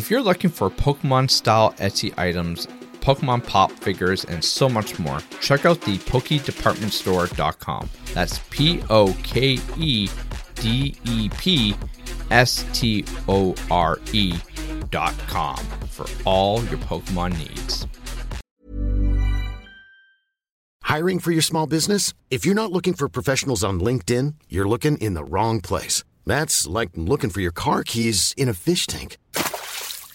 If you're looking for Pokemon style Etsy items, Pokemon pop figures, and so much more, check out the PokeDepartmentStore.com. That's P O K E D E P S T O R E.com for all your Pokemon needs. Hiring for your small business? If you're not looking for professionals on LinkedIn, you're looking in the wrong place. That's like looking for your car keys in a fish tank.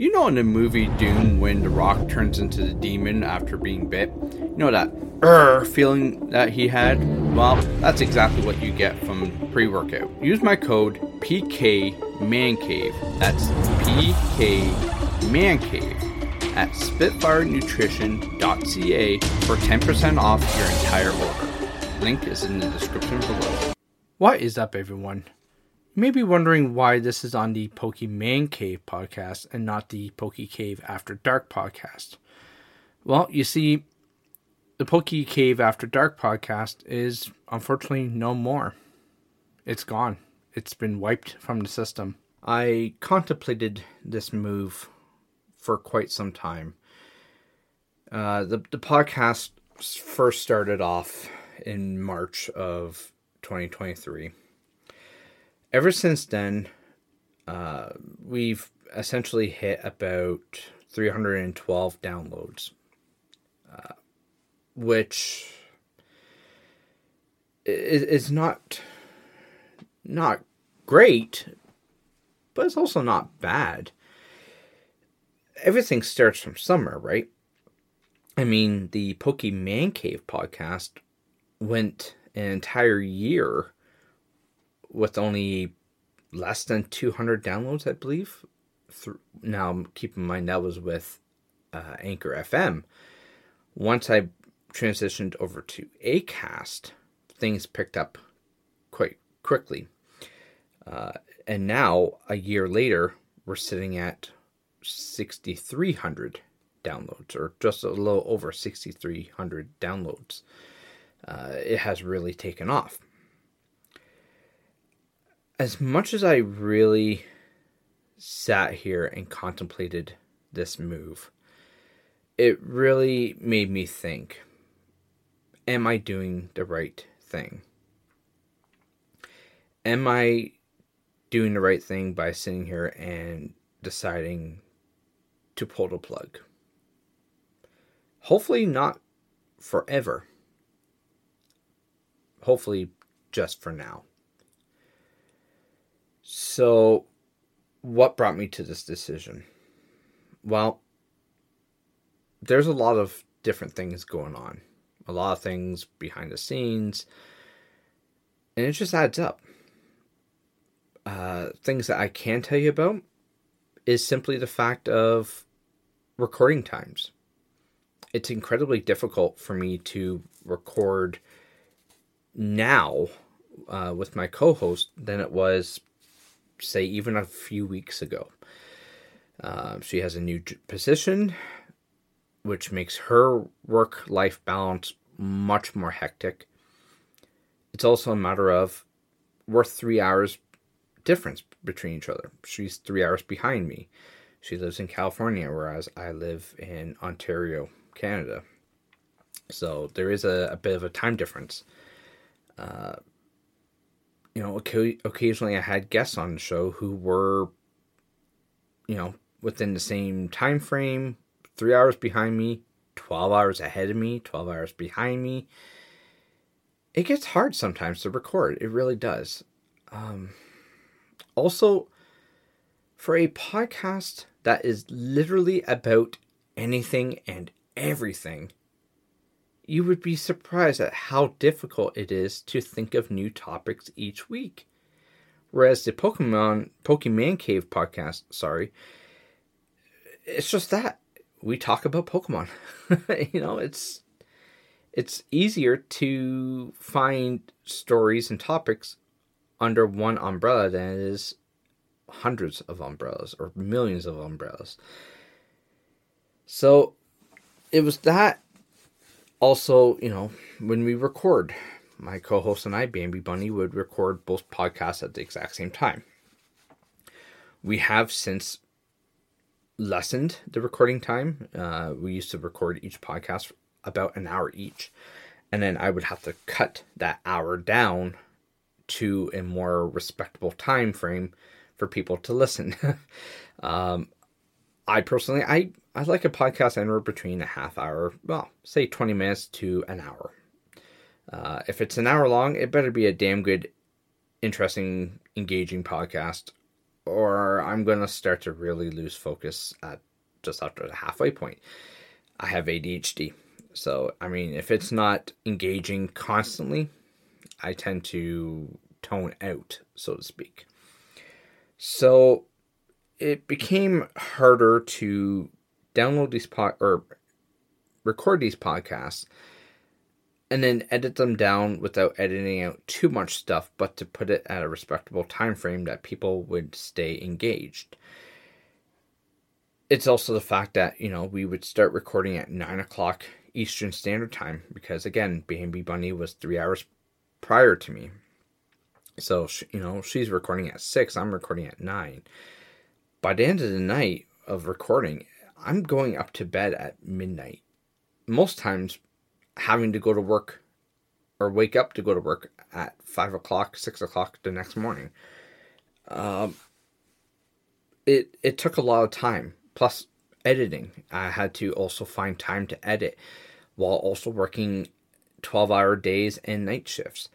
You know in the movie Doom, when The Rock turns into the demon after being bit? You know that er feeling that he had? Well, that's exactly what you get from pre-workout. Use my code PKMANCAVE. That's PK MANCAVE at SpitfireNutrition.ca for 10% off your entire order. Link is in the description below. What is up, everyone? You may be wondering why this is on the Pokemon Cave podcast and not the Poke Cave After Dark podcast. Well, you see, the Poke Cave After Dark podcast is unfortunately no more. It's gone. It's been wiped from the system. I contemplated this move for quite some time. Uh, the the podcast first started off in March of 2023 ever since then, uh, we've essentially hit about 312 downloads, uh, which is, is not not great, but it's also not bad. Everything starts from somewhere, right? I mean, the Pokemon Cave podcast went an entire year with only less than 200 downloads, I believe. Now, keep in mind that was with uh, Anchor FM. Once I transitioned over to Acast, things picked up quite quickly. Uh, and now, a year later, we're sitting at 6,300 downloads, or just a little over 6,300 downloads. Uh, it has really taken off as much as I really sat here and contemplated this move, it really made me think Am I doing the right thing? Am I doing the right thing by sitting here and deciding to pull the plug? Hopefully, not forever. Hopefully, just for now. So, what brought me to this decision? Well, there's a lot of different things going on, a lot of things behind the scenes, and it just adds up. Uh, things that I can tell you about is simply the fact of recording times. It's incredibly difficult for me to record now uh, with my co host than it was say even a few weeks ago. Uh, she has a new position, which makes her work life balance much more hectic. It's also a matter of we're three hours difference between each other. She's three hours behind me. She lives in California, whereas I live in Ontario, Canada. So there is a, a bit of a time difference. Uh, you know, occasionally I had guests on the show who were, you know, within the same time frame, three hours behind me, 12 hours ahead of me, 12 hours behind me. It gets hard sometimes to record. It really does. Um, also, for a podcast that is literally about anything and everything, you would be surprised at how difficult it is to think of new topics each week. Whereas the Pokemon Pokemon Cave podcast, sorry, it's just that we talk about Pokemon. you know, it's it's easier to find stories and topics under one umbrella than it is hundreds of umbrellas or millions of umbrellas. So it was that also, you know, when we record, my co host and I, Bambi Bunny, would record both podcasts at the exact same time. We have since lessened the recording time. Uh, we used to record each podcast about an hour each. And then I would have to cut that hour down to a more respectable time frame for people to listen. um, I personally, I, I like a podcast anywhere between a half hour, well, say 20 minutes to an hour. Uh, if it's an hour long, it better be a damn good, interesting, engaging podcast, or I'm going to start to really lose focus at just after the halfway point. I have ADHD. So, I mean, if it's not engaging constantly, I tend to tone out, so to speak. So it became harder to download these pod or record these podcasts and then edit them down without editing out too much stuff, but to put it at a respectable time frame that people would stay engaged. It's also the fact that, you know, we would start recording at nine o'clock Eastern Standard Time because again, Bambi Bunny was three hours prior to me. So, you know, she's recording at 6, I'm recording at 9. By the end of the night of recording, I'm going up to bed at midnight. Most times, having to go to work or wake up to go to work at 5 o'clock, 6 o'clock the next morning. Um, it, it took a lot of time. Plus, editing. I had to also find time to edit while also working 12 hour days and night shifts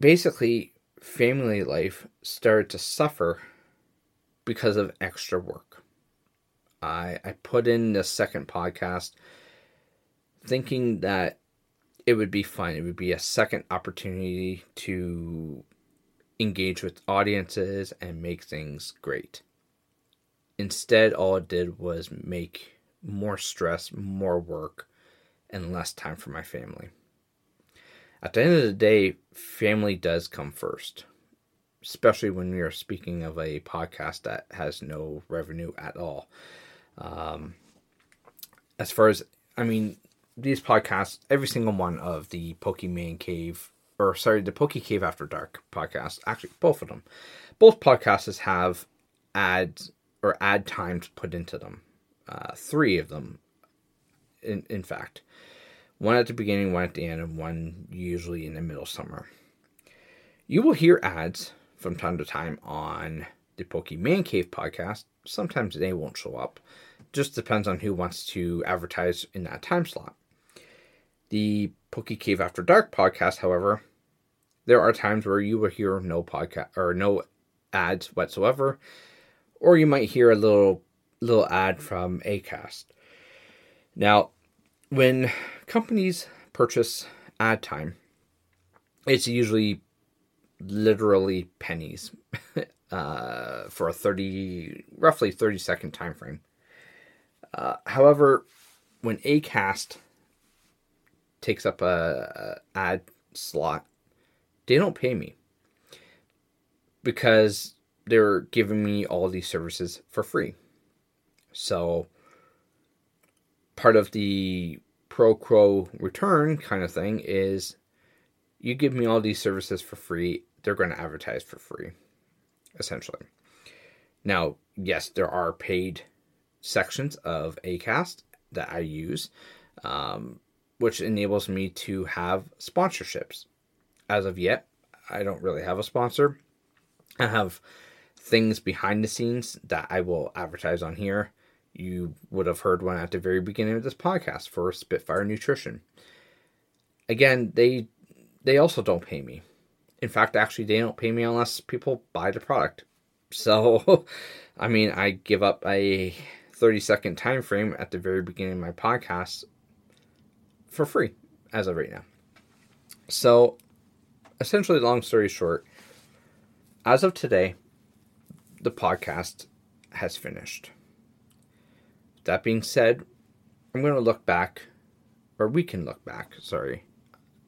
basically family life started to suffer because of extra work. I I put in the second podcast thinking that it would be fun. It would be a second opportunity to engage with audiences and make things great. Instead, all it did was make more stress, more work, and less time for my family at the end of the day, family does come first, especially when we are speaking of a podcast that has no revenue at all. Um, as far as, I mean, these podcasts, every single one of the Pokemon Cave, or sorry, the Poke Cave After Dark podcast, actually, both of them, both podcasts have ads or ad times put into them. Uh, three of them, in, in fact. One at the beginning, one at the end, and one usually in the middle somewhere. You will hear ads from time to time on the Pokemon Cave podcast. Sometimes they won't show up. Just depends on who wants to advertise in that time slot. The Poke Cave After Dark podcast, however, there are times where you will hear no podcast or no ads whatsoever, or you might hear a little little ad from Acast. Now, when companies purchase ad time, it's usually literally pennies uh, for a 30 roughly 30 second time frame uh, however when acast takes up a, a, ad slot they don't pay me because they're giving me all these services for free. So part of the pro quo return kind of thing is you give me all these services for free, they're going to advertise for free, essentially. Now, yes, there are paid sections of ACAST that I use, um, which enables me to have sponsorships. As of yet, I don't really have a sponsor. I have things behind the scenes that I will advertise on here you would have heard one at the very beginning of this podcast for Spitfire Nutrition. Again, they they also don't pay me. In fact, actually, they don't pay me unless people buy the product. So, I mean, I give up a 30 second time frame at the very beginning of my podcast for free as of right now. So, essentially, long story short, as of today, the podcast has finished. That being said, I'm going to look back or we can look back, sorry,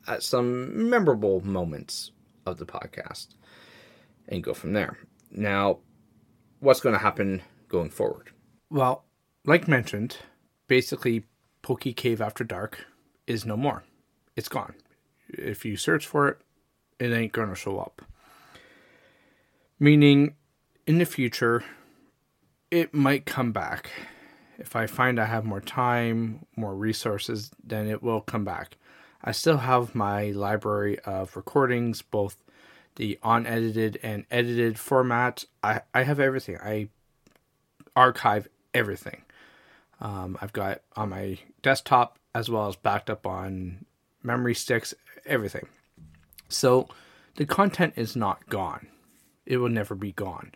at some memorable moments of the podcast and go from there. Now, what's going to happen going forward? Well, like mentioned, basically, Pokey Cave After Dark is no more. It's gone. If you search for it, it ain't going to show up. Meaning, in the future, it might come back. If I find I have more time, more resources, then it will come back. I still have my library of recordings, both the unedited and edited format. I, I have everything. I archive everything. Um, I've got on my desktop as well as backed up on memory sticks, everything. So the content is not gone. It will never be gone.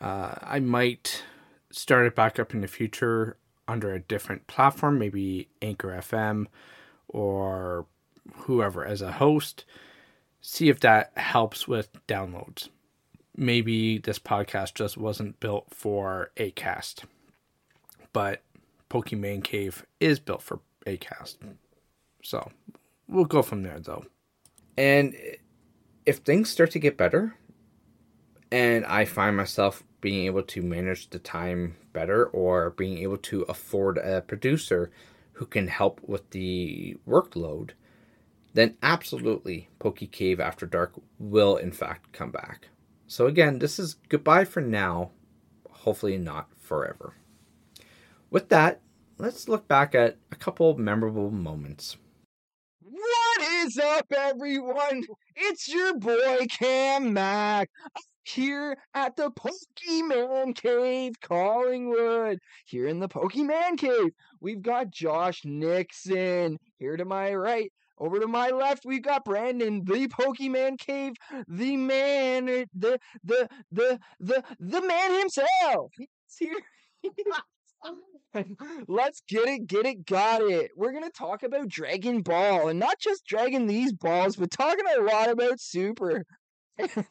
Uh, I might start it back up in the future under a different platform, maybe Anchor FM or whoever as a host. See if that helps with downloads. Maybe this podcast just wasn't built for Acast, but Pokemon Cave is built for Acast. So we'll go from there though. And if things start to get better and I find myself being able to manage the time better or being able to afford a producer who can help with the workload, then absolutely Pokey Cave After Dark will in fact come back. So again, this is goodbye for now, hopefully not forever. With that, let's look back at a couple memorable moments. What is up, everyone? It's your boy Cam Mac here at the Pokemon Cave, Collingwood. Here in the Pokemon Cave, we've got Josh Nixon. Here to my right, over to my left, we've got Brandon, the Pokemon Cave, the man, er, the the the the the man himself. He's here. Let's get it, get it, got it. We're gonna talk about Dragon Ball, and not just dragging these balls, but talking a lot about Super and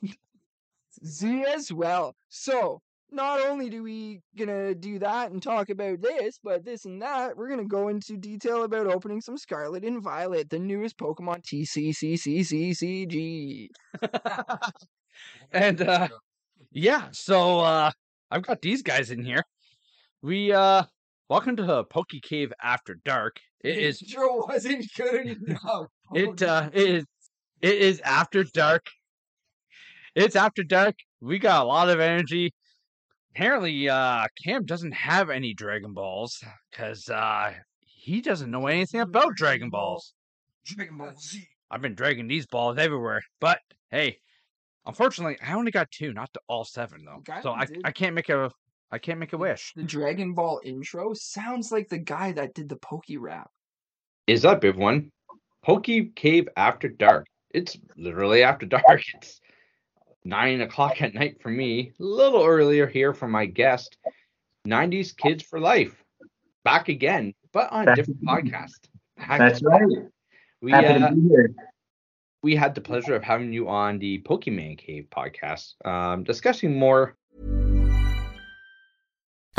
Z as well. So not only do we gonna do that and talk about this, but this and that, we're gonna go into detail about opening some Scarlet and Violet, the newest Pokemon TCCCCCG. and uh yeah, so uh I've got these guys in here. We uh welcome to the Pokey Cave After Dark. It is sure wasn't good enough. it uh it is it is after dark. It's after dark. We got a lot of energy. Apparently, uh Cam doesn't have any Dragon Balls because uh he doesn't know anything about Dragon Balls. Dragon Ball Z. I've been dragging these balls everywhere, but hey, unfortunately, I only got two, not the all seven though. Okay, so I, did. I can't make a I can't make a wish. The Dragon Ball intro sounds like the guy that did the Poke rap. Is up, everyone? Pokey Cave After Dark. It's literally after dark. It's nine o'clock at night for me. A little earlier here for my guest, 90s Kids for Life. Back again, but on a different podcast. Back- That's right. We, uh, to be here. we had the pleasure of having you on the Pokemon Cave podcast, um, discussing more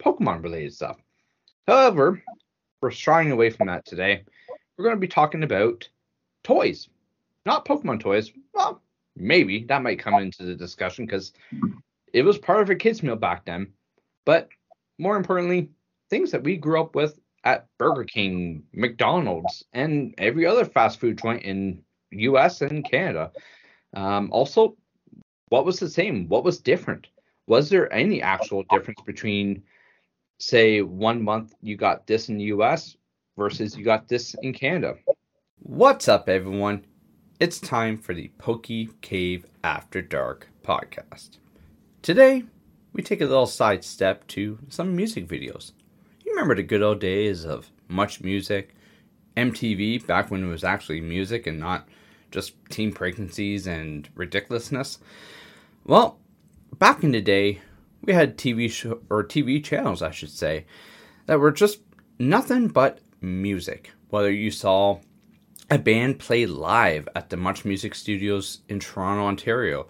Pokemon related stuff. However, we're shying away from that today. We're going to be talking about toys, not Pokemon toys. Well, maybe that might come into the discussion because it was part of a kids' meal back then. But more importantly, things that we grew up with at Burger King, McDonald's, and every other fast food joint in US and Canada. Um, also, what was the same? What was different? Was there any actual difference between, say, one month you got this in the US versus you got this in Canada? What's up, everyone? It's time for the Pokey Cave After Dark podcast. Today, we take a little sidestep to some music videos. You remember the good old days of much music, MTV back when it was actually music and not just teen pregnancies and ridiculousness? Well, back in the day, we had TV show or TV channels, I should say, that were just nothing but music. Whether you saw a band play live at the Much Music Studios in Toronto, Ontario,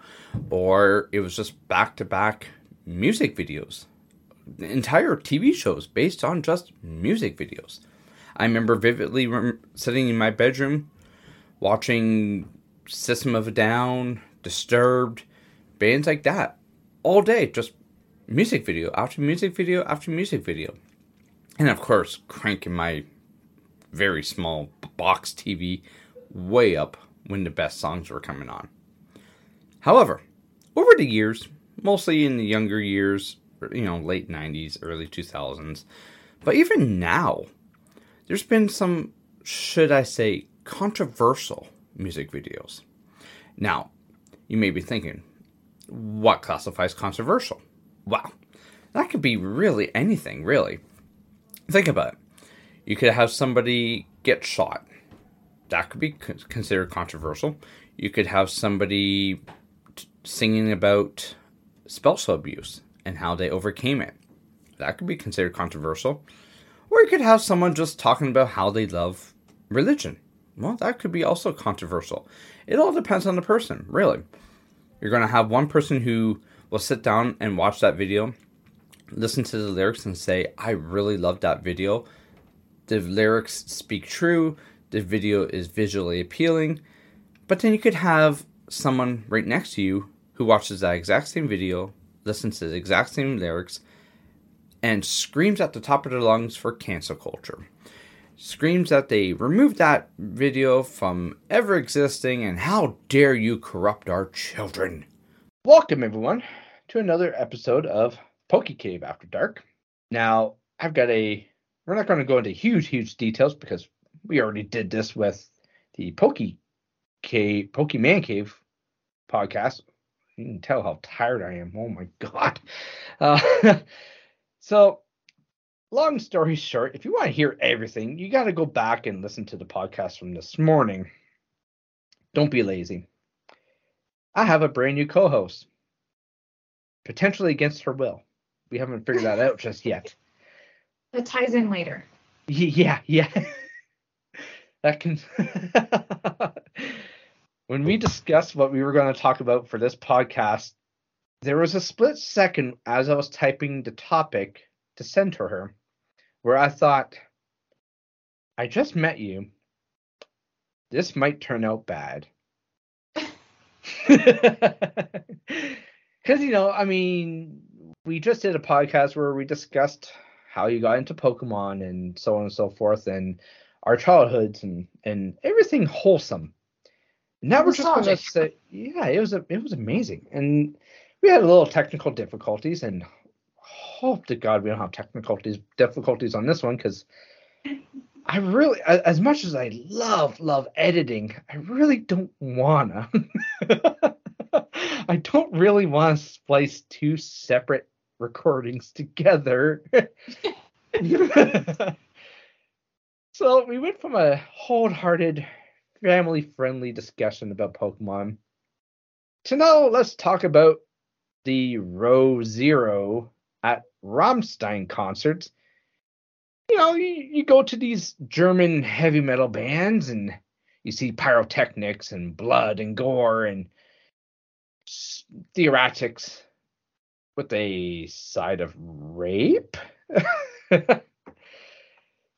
or it was just back to back music videos, entire TV shows based on just music videos. I remember vividly rem- sitting in my bedroom watching System of a Down, Disturbed, bands like that all day, just music video after music video after music video. And of course, cranking my very small box TV way up when the best songs were coming on. However, over the years, mostly in the younger years, you know, late 90s, early 2000s, but even now, there's been some, should I say, controversial music videos. Now, you may be thinking, what classifies controversial? Well, that could be really anything, really. Think about it. You could have somebody get shot. That could be considered controversial. You could have somebody singing about spousal abuse and how they overcame it. That could be considered controversial. Or you could have someone just talking about how they love religion. Well, that could be also controversial. It all depends on the person, really. You're going to have one person who will sit down and watch that video, listen to the lyrics, and say, I really love that video the lyrics speak true, the video is visually appealing, but then you could have someone right next to you who watches that exact same video, listens to the exact same lyrics, and screams at the top of their lungs for cancel culture. Screams that they removed that video from ever existing, and how dare you corrupt our children. Welcome, everyone, to another episode of Pokey Cave After Dark. Now, I've got a we're not going to go into huge, huge details because we already did this with the Pokey Cave, Pokemon Cave podcast. You can tell how tired I am. Oh my god. Uh, so, long story short, if you want to hear everything, you got to go back and listen to the podcast from this morning. Don't be lazy. I have a brand new co-host, potentially against her will. We haven't figured that out just yet. That ties in later. Yeah, yeah. that can. when we discussed what we were going to talk about for this podcast, there was a split second as I was typing the topic to send to her where I thought, I just met you. This might turn out bad. Because, you know, I mean, we just did a podcast where we discussed how you got into Pokemon and so on and so forth, and our childhoods and and everything wholesome. Now we're just gonna say, yeah, it was a, it was amazing, and we had a little technical difficulties, and hope to God we don't have technical difficulties on this one because I really, as much as I love love editing, I really don't wanna. I don't really want to splice two separate recordings together. so we went from a wholehearted, family friendly discussion about Pokemon to now let's talk about the Row Zero at Rammstein concerts. You know, you, you go to these German heavy metal bands and you see pyrotechnics and blood and gore and theoretics with a side of rape.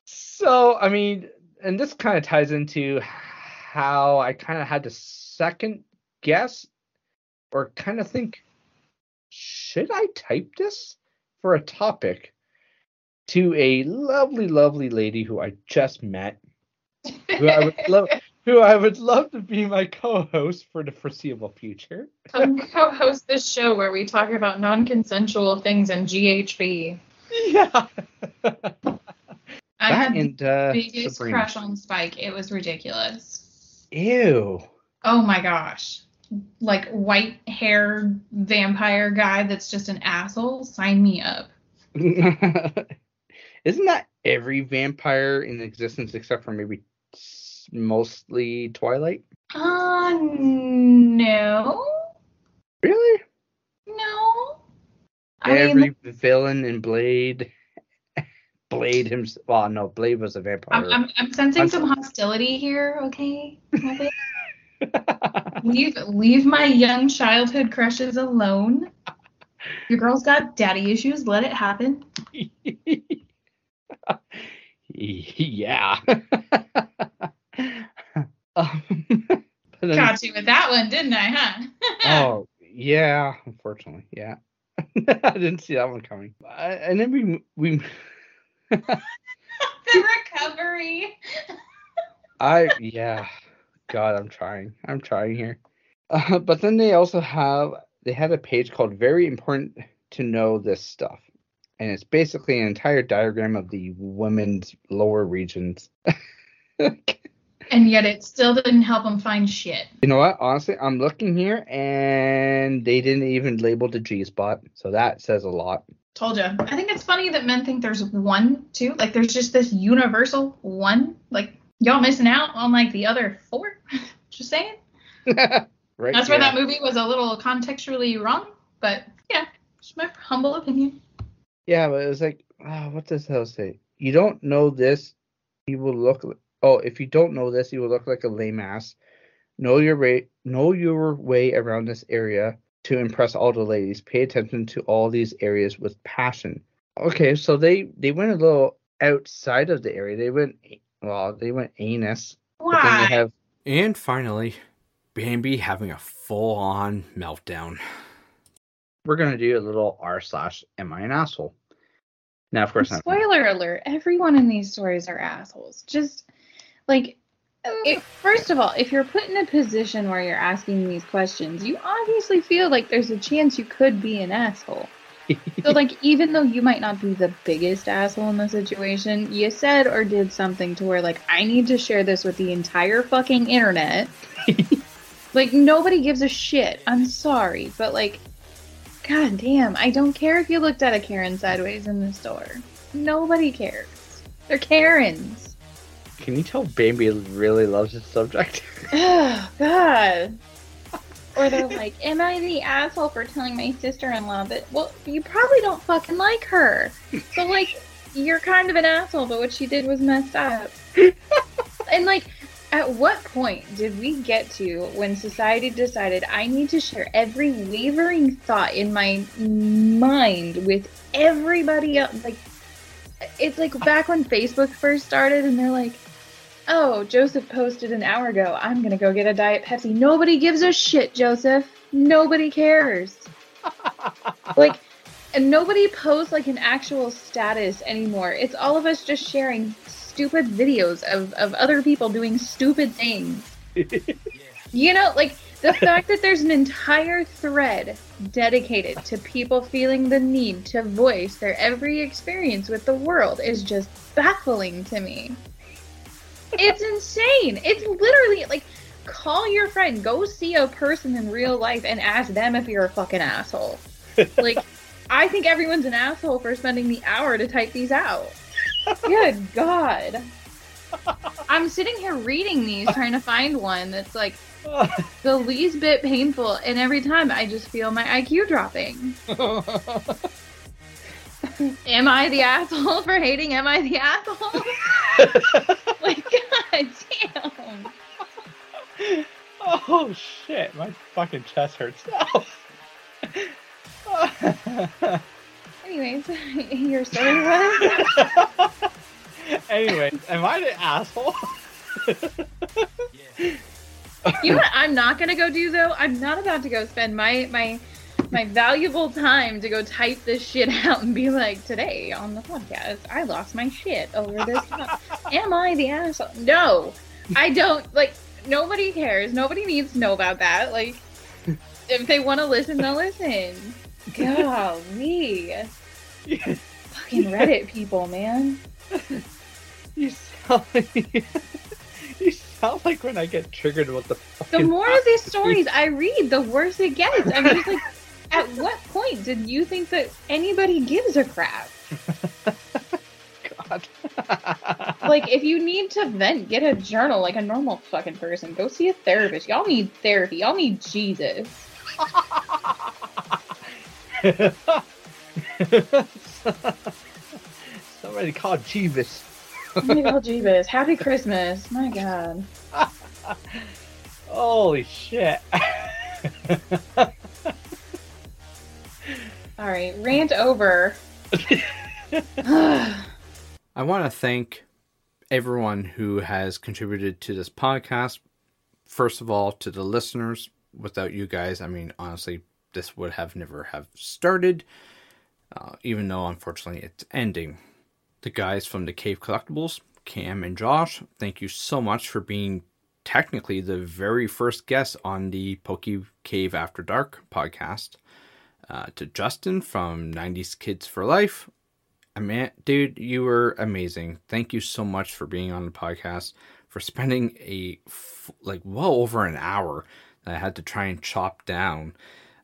so, I mean, and this kind of ties into how I kind of had to second guess or kind of think, should I type this for a topic? to a lovely, lovely lady who I just met, who I would love, who I would love to be my co-host for the foreseeable future. Come co-host this show where we talk about non-consensual things and GHB. Yeah. I That had and the uh, biggest Sabrina. crush on Spike. It was ridiculous. Ew. Oh my gosh. Like white hair vampire guy that's just an asshole. Sign me up. Isn't that every vampire in existence except for maybe mostly Twilight? Uh, no. Really? No. I every mean, villain in Blade. Blade himself. Well, no, Blade was a vampire. I'm, I'm, I'm sensing I'm some hostility here, okay? Okay. leave leave my young childhood crushes alone. Your girl's got daddy issues. Let it happen. yeah. um, but then- Got you with that one, didn't I, huh? oh, yeah. Unfortunately, yeah. I didn't see that one coming. And then we we the recovery. I yeah. God, I'm trying. I'm trying here. Uh, but then they also have they had a page called "Very Important to Know This Stuff," and it's basically an entire diagram of the women's lower regions. And yet it still didn't help them find shit. You know what? Honestly, I'm looking here, and they didn't even label the G spot, so that says a lot. Told you. I think it's funny that men think there's one, too. Like there's just this universal one. Like y'all missing out on like the other four. just saying. right? That's where Yeah. that movie was a little contextually wrong. But yeah, just my humble opinion. Yeah, but it was like, oh, what does hell say? You don't know this, you will look. Li- Oh, if you don't know this, you will look like a lame ass. Know your way. Know your way around this area to impress all the ladies. Pay attention to all these areas with passion. Okay, so they they went a little outside of the area. They went well, they went anus. Why? have And finally, Bambi having a full on meltdown. we're gonna do a little r slash am I an asshole? Now, of course, I'm Spoiler alert: everyone in these stories are assholes. Just like, it, first of all, if you're put in a position where you're asking these questions, you obviously feel like there's a chance you could be an asshole. So, like, even though you might not be the biggest asshole in the situation, you said or did something to where, like, I need to share this with the entire fucking internet. like, nobody gives a shit. I'm sorry, but, like, god damn, I don't care if you looked at a Karen sideways in the store. Nobody cares. They're Karens. Can you tell Bambi really loves this subject? Oh, God. Or they're like, Am I the asshole for telling my sister in law that, well, you probably don't fucking like her. So, like, you're kind of an asshole, but what she did was messed up. and, like, at what point did we get to when society decided I need to share every wavering thought in my mind with everybody else? Like, it's like back when Facebook first started, and they're like, Oh, Joseph posted an hour ago. I'm gonna go get a Diet Pepsi. Nobody gives a shit, Joseph. Nobody cares. like, and nobody posts like an actual status anymore. It's all of us just sharing stupid videos of, of other people doing stupid things. you know, like the fact that there's an entire thread dedicated to people feeling the need to voice their every experience with the world is just baffling to me. It's insane. It's literally like call your friend, go see a person in real life and ask them if you're a fucking asshole. Like I think everyone's an asshole for spending the hour to type these out. Good God. I'm sitting here reading these, trying to find one that's like the least bit painful, and every time I just feel my IQ dropping. Am I the asshole for hating? Am I the asshole? like, god damn. oh shit, my fucking chest hurts now. Oh. Anyways, your story was? anyway, am I the asshole? You know what I'm not gonna go do though? I'm not about to go spend my my my valuable time to go type this shit out and be like, today on the podcast, I lost my shit over this. Am I the asshole? No, I don't. Like, nobody cares. Nobody needs to know about that. Like, if they want to listen, they'll listen. Golly. Fucking Reddit people, man. You sound like, you sound like when I get triggered with the. The more of these stories I read, the worse it gets. I'm just like, at what point did you think that anybody gives a crap? God. Like, if you need to vent, get a journal like a normal fucking person. Go see a therapist. Y'all need therapy. Y'all need Jesus. Somebody call Jeeves. Oh my Jeebus. Happy Christmas. My God. Holy shit. All right, rant over. I want to thank everyone who has contributed to this podcast. First of all, to the listeners. Without you guys, I mean, honestly, this would have never have started. Uh, even though, unfortunately, it's ending. The guys from the Cave Collectibles, Cam and Josh, thank you so much for being technically the very first guest on the Pokey Cave After Dark podcast. Uh, to Justin from 90s Kids for Life, I mean, dude, you were amazing. Thank you so much for being on the podcast, for spending a f- like well over an hour that I had to try and chop down,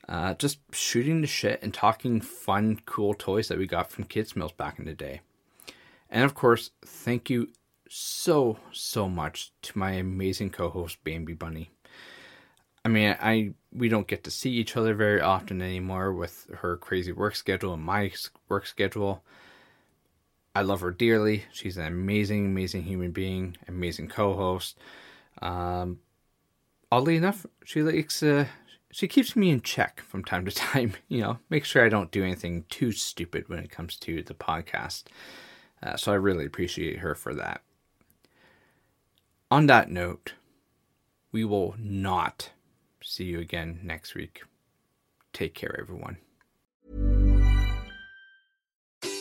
uh, just shooting the shit and talking fun, cool toys that we got from Kids Mills back in the day. And of course, thank you so so much to my amazing co-host Bambi Bunny. I mean, I we don't get to see each other very often anymore with her crazy work schedule and my work schedule. I love her dearly. She's an amazing, amazing human being, amazing co-host. Um, oddly enough, she likes uh, she keeps me in check from time to time. You know, make sure I don't do anything too stupid when it comes to the podcast. Uh, so I really appreciate her for that. On that note, we will not see you again next week. Take care, everyone.